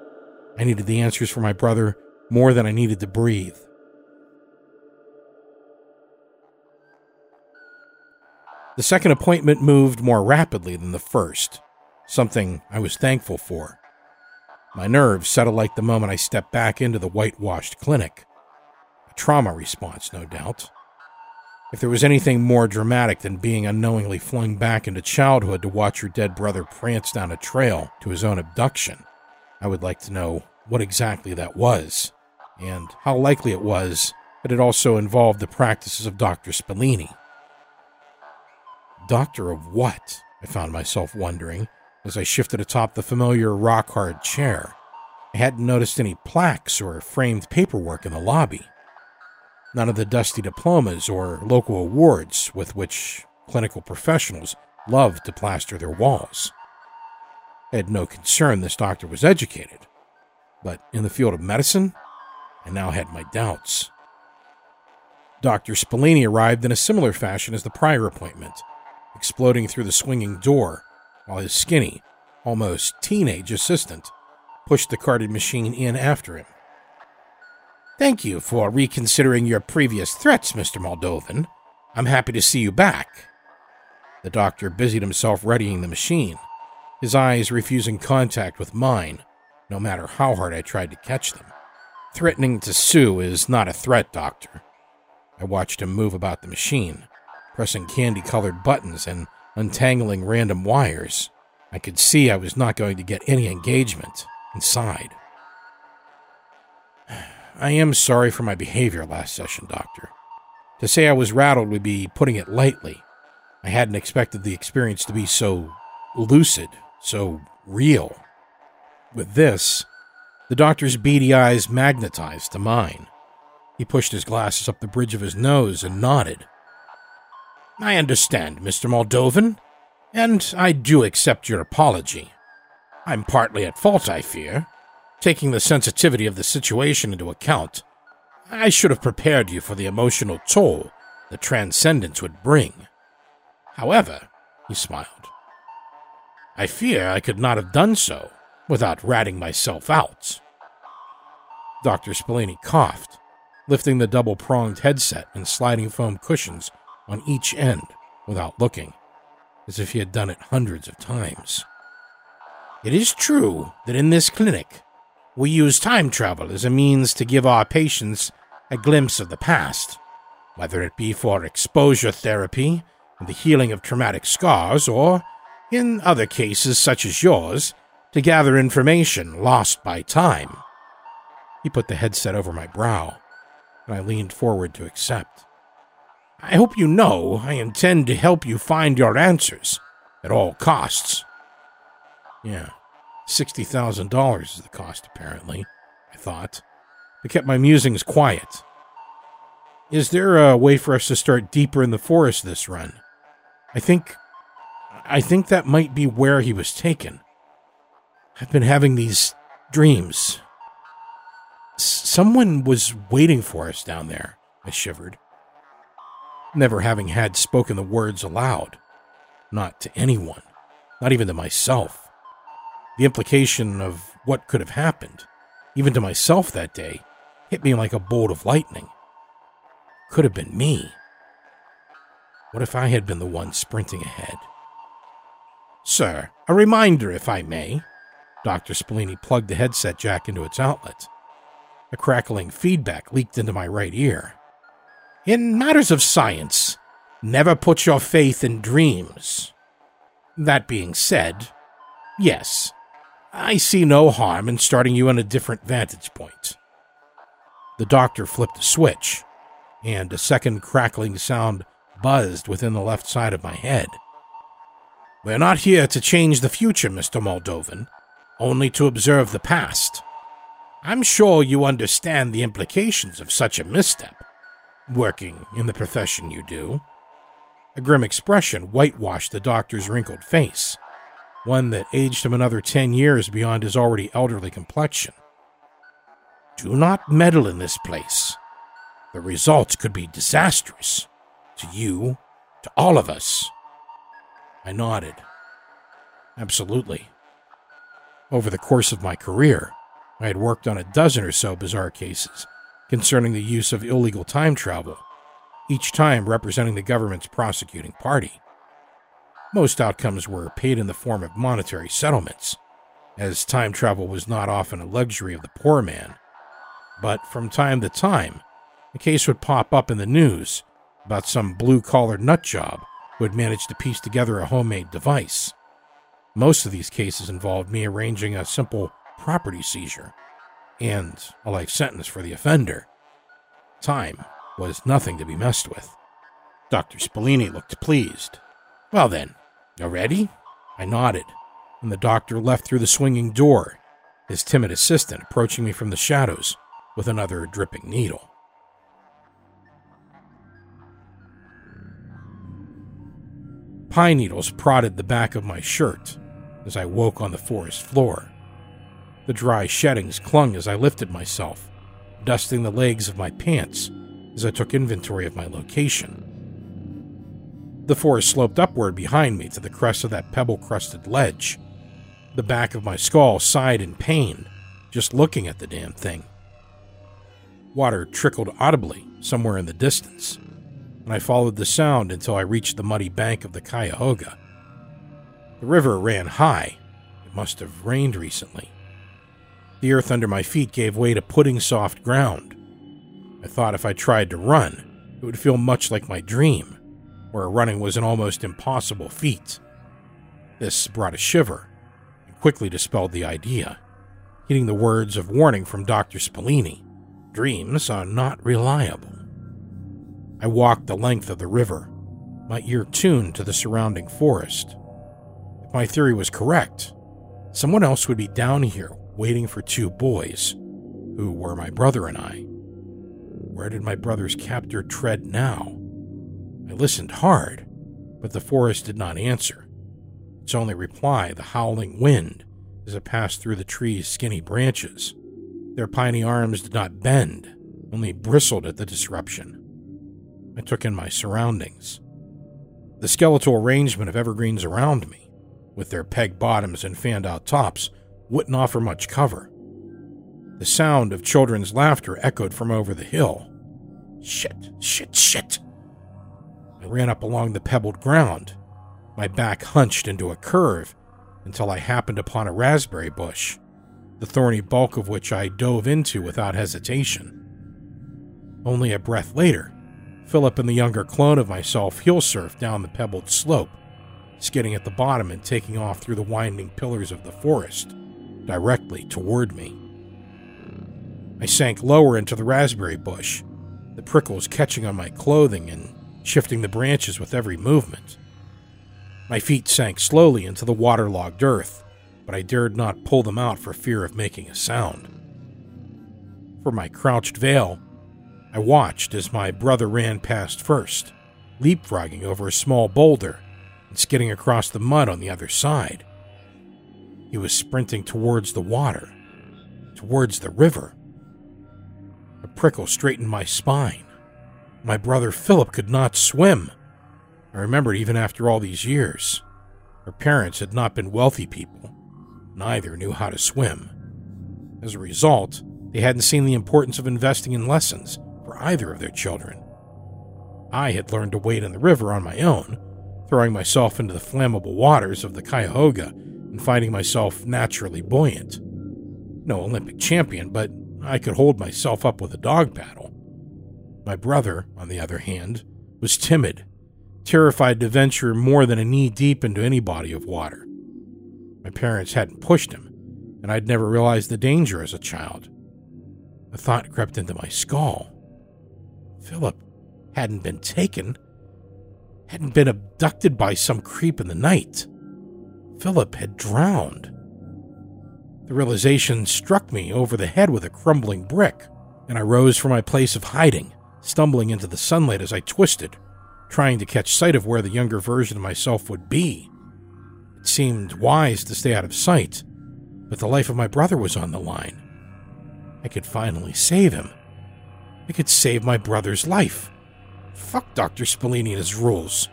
I needed the answers for my brother more than I needed to breathe. The second appointment moved more rapidly than the first, something I was thankful for. My nerves settled like the moment I stepped back into the whitewashed clinic. A trauma response, no doubt. If there was anything more dramatic than being unknowingly flung back into childhood to watch your dead brother prance down a trail to his own abduction, I would like to know what exactly that was, and how likely it was that it also involved the practices of Dr. Spellini. Doctor of what? I found myself wondering as I shifted atop the familiar rock hard chair. I hadn't noticed any plaques or framed paperwork in the lobby. None of the dusty diplomas or local awards with which clinical professionals love to plaster their walls. I had no concern this doctor was educated, but in the field of medicine, I now had my doubts. Dr. Spellini arrived in a similar fashion as the prior appointment, exploding through the swinging door while his skinny, almost teenage assistant pushed the carded machine in after him. Thank you for reconsidering your previous threats, Mr. Moldovan. I'm happy to see you back. The doctor busied himself readying the machine, his eyes refusing contact with mine, no matter how hard I tried to catch them. Threatening to sue is not a threat, Doctor. I watched him move about the machine, pressing candy colored buttons and untangling random wires. I could see I was not going to get any engagement inside. I am sorry for my behavior last session, Doctor. To say I was rattled would be putting it lightly. I hadn't expected the experience to be so lucid, so real. With this, the doctor's beady eyes magnetized to mine. He pushed his glasses up the bridge of his nose and nodded. I understand, Mr. Moldovan, and I do accept your apology. I'm partly at fault, I fear. Taking the sensitivity of the situation into account, I should have prepared you for the emotional toll the transcendence would bring. However, he smiled, I fear I could not have done so without ratting myself out. Dr. Spellini coughed, lifting the double pronged headset and sliding foam cushions on each end without looking, as if he had done it hundreds of times. It is true that in this clinic, we use time travel as a means to give our patients a glimpse of the past, whether it be for exposure therapy and the healing of traumatic scars, or, in other cases such as yours, to gather information lost by time. He put the headset over my brow, and I leaned forward to accept. I hope you know I intend to help you find your answers at all costs. Yeah, $60,000 is the cost, apparently, I thought. I kept my musings quiet. Is there a way for us to start deeper in the forest this run? I think. I think that might be where he was taken. I've been having these dreams. S- someone was waiting for us down there, I shivered. Never having had spoken the words aloud. Not to anyone, not even to myself. The implication of what could have happened, even to myself that day, hit me like a bolt of lightning. Could have been me. What if I had been the one sprinting ahead? Sir, a reminder, if I may. Dr. Spellini plugged the headset jack into its outlet. A crackling feedback leaked into my right ear. In matters of science, never put your faith in dreams. That being said, yes, I see no harm in starting you on a different vantage point. The doctor flipped a switch, and a second crackling sound buzzed within the left side of my head. We're not here to change the future, Mr. Moldovan, only to observe the past. I'm sure you understand the implications of such a misstep, working in the profession you do. A grim expression whitewashed the doctor's wrinkled face one that aged him another ten years beyond his already elderly complexion. Do not meddle in this place. The results could be disastrous to you, to all of us. I nodded. Absolutely. Over the course of my career, I had worked on a dozen or so bizarre cases concerning the use of illegal time travel, each time representing the government's prosecuting party. Most outcomes were paid in the form of monetary settlements, as time travel was not often a luxury of the poor man. But from time to time, a case would pop up in the news about some blue collar nutjob who had managed to piece together a homemade device. Most of these cases involved me arranging a simple property seizure and a life sentence for the offender. Time was nothing to be messed with. Dr. Spellini looked pleased. Well then, you ready? I nodded, and the doctor left through the swinging door, his timid assistant approaching me from the shadows with another dripping needle. Pine needles prodded the back of my shirt as I woke on the forest floor. The dry sheddings clung as I lifted myself, dusting the legs of my pants as I took inventory of my location. The forest sloped upward behind me to the crest of that pebble crusted ledge. The back of my skull sighed in pain just looking at the damn thing. Water trickled audibly somewhere in the distance. and I followed the sound until I reached the muddy bank of the Cuyahoga. The river ran high. It must have rained recently. The earth under my feet gave way to pudding soft ground. I thought if I tried to run, it would feel much like my dream, where running was an almost impossible feat. This brought a shiver and quickly dispelled the idea, heeding the words of warning from Dr. Spellini dreams are not reliable. I walked the length of the river, my ear tuned to the surrounding forest. If my theory was correct, someone else would be down here waiting for two boys, who were my brother and I. Where did my brother's captor tread now? I listened hard, but the forest did not answer. Its only reply, the howling wind, as it passed through the tree's skinny branches. Their piney arms did not bend, only bristled at the disruption. I took in my surroundings. The skeletal arrangement of evergreens around me, with their peg bottoms and fanned out tops, wouldn't offer much cover. The sound of children's laughter echoed from over the hill. Shit, shit, shit. I ran up along the pebbled ground, my back hunched into a curve until I happened upon a raspberry bush, the thorny bulk of which I dove into without hesitation. Only a breath later, Philip and the younger clone of myself heel surfed down the pebbled slope, skidding at the bottom and taking off through the winding pillars of the forest, directly toward me. I sank lower into the raspberry bush, the prickles catching on my clothing and shifting the branches with every movement. My feet sank slowly into the waterlogged earth, but I dared not pull them out for fear of making a sound. From my crouched veil, I watched as my brother ran past first, leapfrogging over a small boulder and skidding across the mud on the other side. He was sprinting towards the water, towards the river. A prickle straightened my spine. My brother Philip could not swim. I remembered even after all these years. Her parents had not been wealthy people. Neither knew how to swim. As a result, they hadn't seen the importance of investing in lessons for either of their children. I had learned to wade in the river on my own, throwing myself into the flammable waters of the Cuyahoga and finding myself naturally buoyant. No Olympic champion, but I could hold myself up with a dog paddle. My brother, on the other hand, was timid, terrified to venture more than a knee deep into any body of water. My parents hadn't pushed him, and I'd never realized the danger as a child. A thought crept into my skull. Philip hadn't been taken, hadn't been abducted by some creep in the night. Philip had drowned. The realization struck me over the head with a crumbling brick, and I rose from my place of hiding, stumbling into the sunlight as I twisted, trying to catch sight of where the younger version of myself would be. It seemed wise to stay out of sight, but the life of my brother was on the line. I could finally save him. I could save my brother's life. Fuck Dr. Spellini and his rules.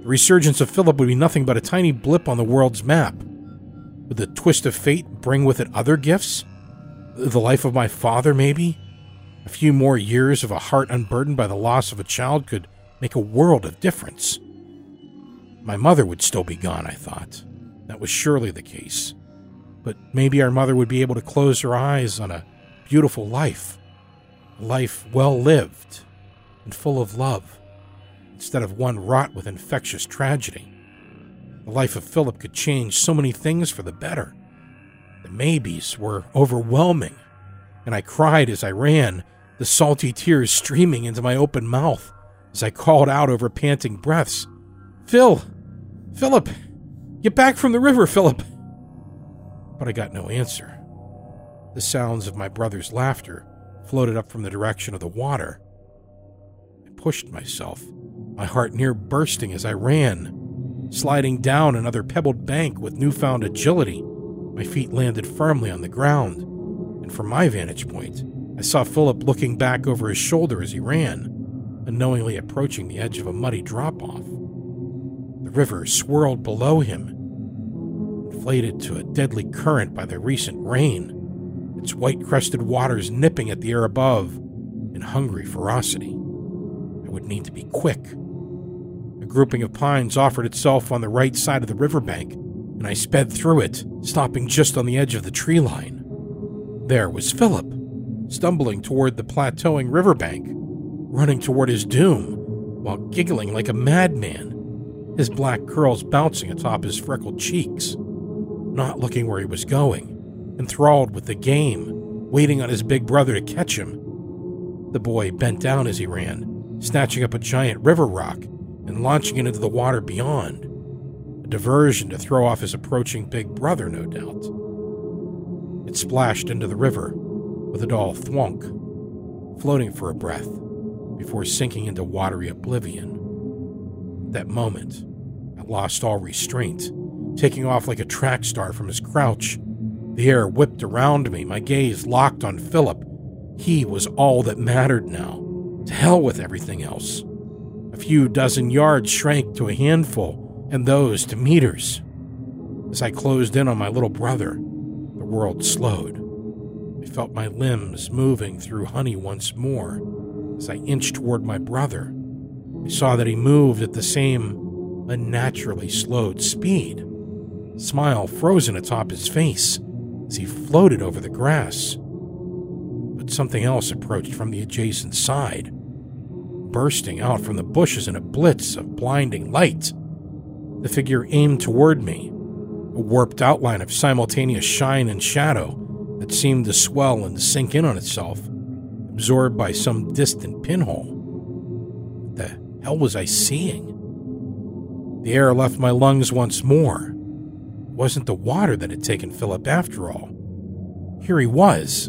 The resurgence of Philip would be nothing but a tiny blip on the world's map. Would the twist of fate bring with it other gifts? The life of my father, maybe? A few more years of a heart unburdened by the loss of a child could make a world of difference. My mother would still be gone, I thought. That was surely the case. But maybe our mother would be able to close her eyes on a beautiful life a life well lived and full of love, instead of one wrought with infectious tragedy. The life of Philip could change so many things for the better. The maybes were overwhelming, and I cried as I ran, the salty tears streaming into my open mouth as I called out over panting breaths Phil! Philip! Get back from the river, Philip! But I got no answer. The sounds of my brother's laughter floated up from the direction of the water. I pushed myself, my heart near bursting as I ran. Sliding down another pebbled bank with newfound agility, my feet landed firmly on the ground, and from my vantage point, I saw Philip looking back over his shoulder as he ran, unknowingly approaching the edge of a muddy drop off. The river swirled below him, inflated to a deadly current by the recent rain its white crested waters nipping at the air above in hungry ferocity. I would need to be quick. Grouping of pines offered itself on the right side of the riverbank, and I sped through it, stopping just on the edge of the tree line. There was Philip, stumbling toward the plateauing riverbank, running toward his doom, while giggling like a madman, his black curls bouncing atop his freckled cheeks, not looking where he was going, enthralled with the game, waiting on his big brother to catch him. The boy bent down as he ran, snatching up a giant river rock and launching it into the water beyond. A diversion to throw off his approaching big brother, no doubt. It splashed into the river with a dull thwunk, floating for a breath before sinking into watery oblivion. At that moment, I lost all restraint, taking off like a track star from his crouch. The air whipped around me, my gaze locked on Philip. He was all that mattered now. To hell with everything else. Few dozen yards shrank to a handful, and those to meters. As I closed in on my little brother, the world slowed. I felt my limbs moving through honey once more as I inched toward my brother. I saw that he moved at the same unnaturally slowed speed, a smile frozen atop his face as he floated over the grass. But something else approached from the adjacent side, bursting out from the bushes in a blitz of blinding light. The figure aimed toward me, a warped outline of simultaneous shine and shadow that seemed to swell and sink in on itself, absorbed by some distant pinhole. What the hell was I seeing? The air left my lungs once more. It wasn't the water that had taken Philip after all. Here he was,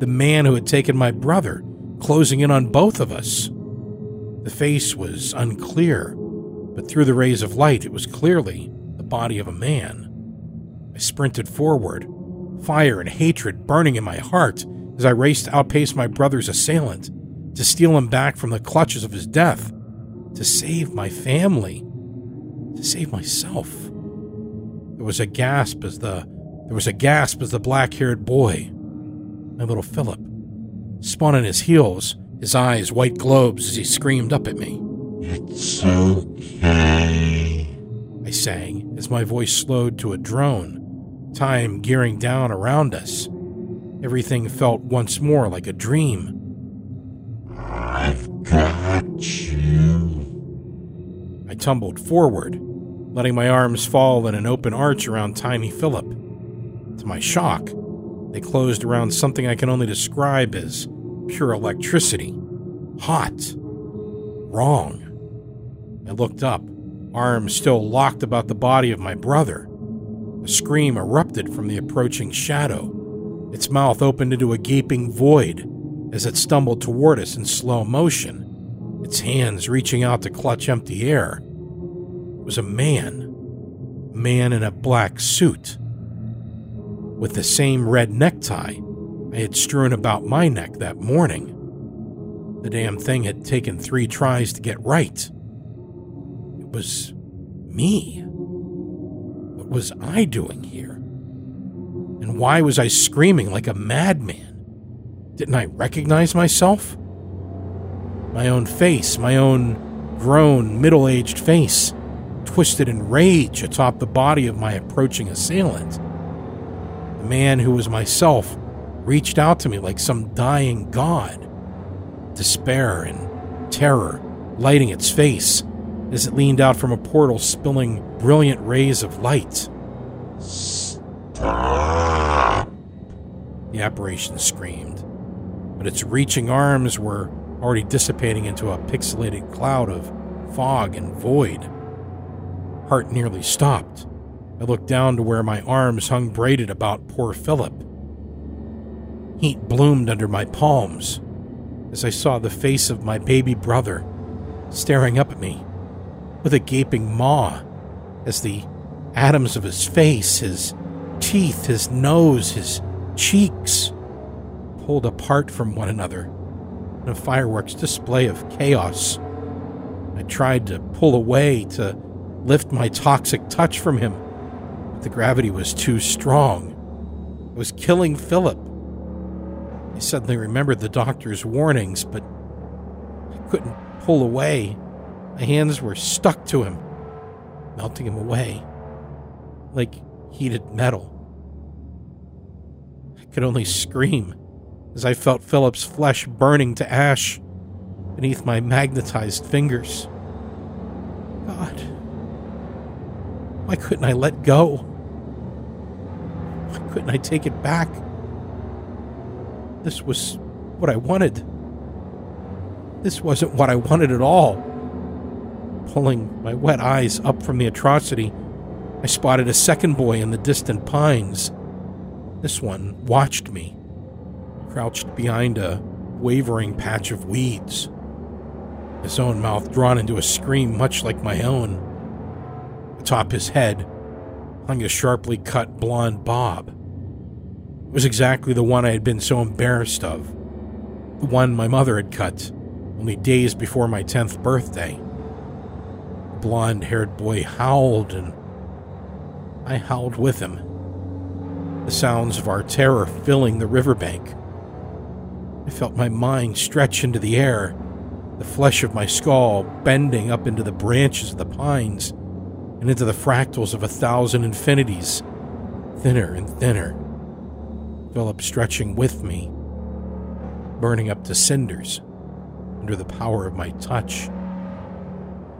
the man who had taken my brother, closing in on both of us. The face was unclear, but through the rays of light, it was clearly the body of a man. I sprinted forward, fire and hatred burning in my heart as I raced to outpace my brother's assailant, to steal him back from the clutches of his death, to save my family, to save myself. There was a gasp as the there was a gasp as the black-haired boy, my little Philip, spun on his heels, his eyes white globes as he screamed up at me. It's okay. I sang as my voice slowed to a drone, time gearing down around us. Everything felt once more like a dream. I've got you. I tumbled forward, letting my arms fall in an open arch around tiny Philip. To my shock, they closed around something I can only describe as pure electricity. Hot. Wrong. I looked up, arms still locked about the body of my brother. A scream erupted from the approaching shadow. Its mouth opened into a gaping void as it stumbled toward us in slow motion, its hands reaching out to clutch empty air. It was a man. A man in a black suit. With the same red necktie I had strewn about my neck that morning. The damn thing had taken three tries to get right. It was me. What was I doing here? And why was I screaming like a madman? Didn't I recognize myself? My own face, my own grown, middle aged face, twisted in rage atop the body of my approaching assailant. The man who was myself reached out to me like some dying god. Despair and terror lighting its face as it leaned out from a portal spilling brilliant rays of light. Stop. The apparition screamed, but its reaching arms were already dissipating into a pixelated cloud of fog and void. Heart nearly stopped. I looked down to where my arms hung braided about poor Philip. Heat bloomed under my palms as I saw the face of my baby brother staring up at me with a gaping maw as the atoms of his face, his teeth, his nose, his cheeks pulled apart from one another in a fireworks display of chaos. I tried to pull away to lift my toxic touch from him, but the gravity was too strong. It was killing Philip. I suddenly remembered the doctor's warnings, but I couldn't pull away. My hands were stuck to him, melting him away like heated metal. I could only scream as I felt Philip's flesh burning to ash beneath my magnetized fingers. God, why couldn't I let go? Why couldn't I take it back? This was what I wanted. This wasn't what I wanted at all. Pulling my wet eyes up from the atrocity, I spotted a second boy in the distant pines. This one watched me, crouched behind a wavering patch of weeds, his own mouth drawn into a scream much like my own. Atop his head hung a sharply cut blond bob. Was exactly the one I had been so embarrassed of, the one my mother had cut only days before my 10th birthday. The blond haired boy howled, and I howled with him. The sounds of our terror filling the riverbank. I felt my mind stretch into the air, the flesh of my skull bending up into the branches of the pines and into the fractals of a thousand infinities, thinner and thinner. Philip stretching with me, burning up to cinders under the power of my touch,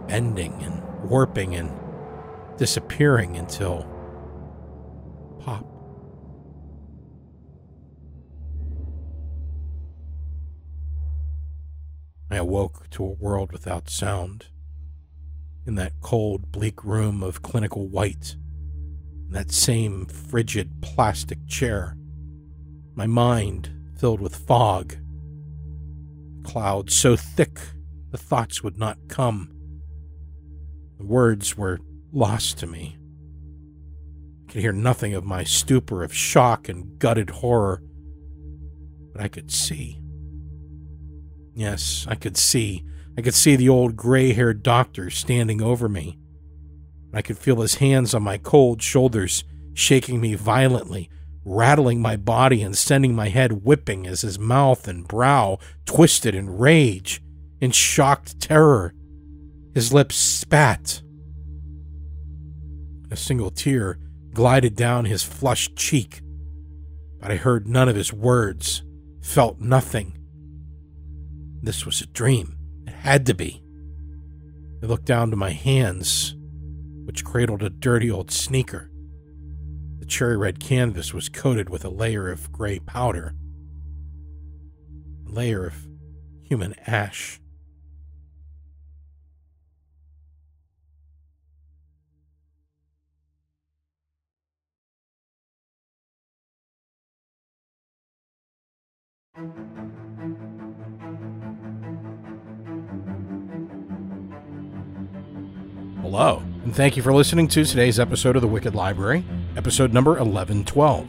bending and warping and disappearing until pop. I awoke to a world without sound. In that cold, bleak room of clinical white, in that same frigid plastic chair, my mind filled with fog clouds so thick the thoughts would not come. The words were lost to me. I could hear nothing of my stupor of shock and gutted horror, but I could see. Yes, I could see. I could see the old gray haired doctor standing over me. I could feel his hands on my cold shoulders, shaking me violently rattling my body and sending my head whipping as his mouth and brow twisted in rage, in shocked terror. His lips spat. A single tear glided down his flushed cheek, but I heard none of his words, felt nothing. This was a dream. It had to be. I looked down to my hands, which cradled a dirty old sneaker. The cherry red canvas was coated with a layer of gray powder, a layer of human ash. Hello, and thank you for listening to today's episode of The Wicked Library, episode number 1112.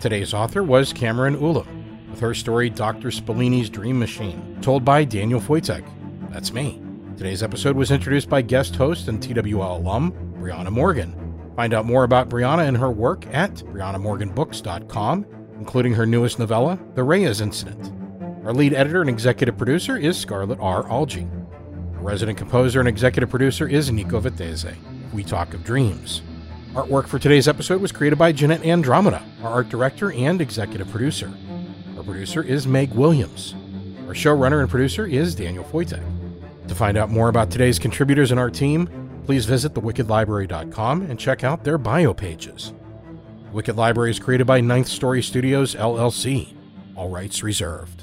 Today's author was Cameron Ulam, with her story Dr. Spellini's Dream Machine, told by Daniel Foytik. That's me. Today's episode was introduced by guest host and TWL alum, Brianna Morgan. Find out more about Brianna and her work at briannamorganbooks.com, including her newest novella, The Reyes Incident. Our lead editor and executive producer is Scarlett R. Algee. Resident composer and executive producer is Nico Vettese. We talk of dreams. Artwork for today's episode was created by Jeanette Andromeda, our art director and executive producer. Our producer is Meg Williams. Our showrunner and producer is Daniel Foytik. To find out more about today's contributors and our team, please visit thewickedlibrary.com and check out their bio pages. Wicked Library is created by Ninth Story Studios, LLC. All rights reserved.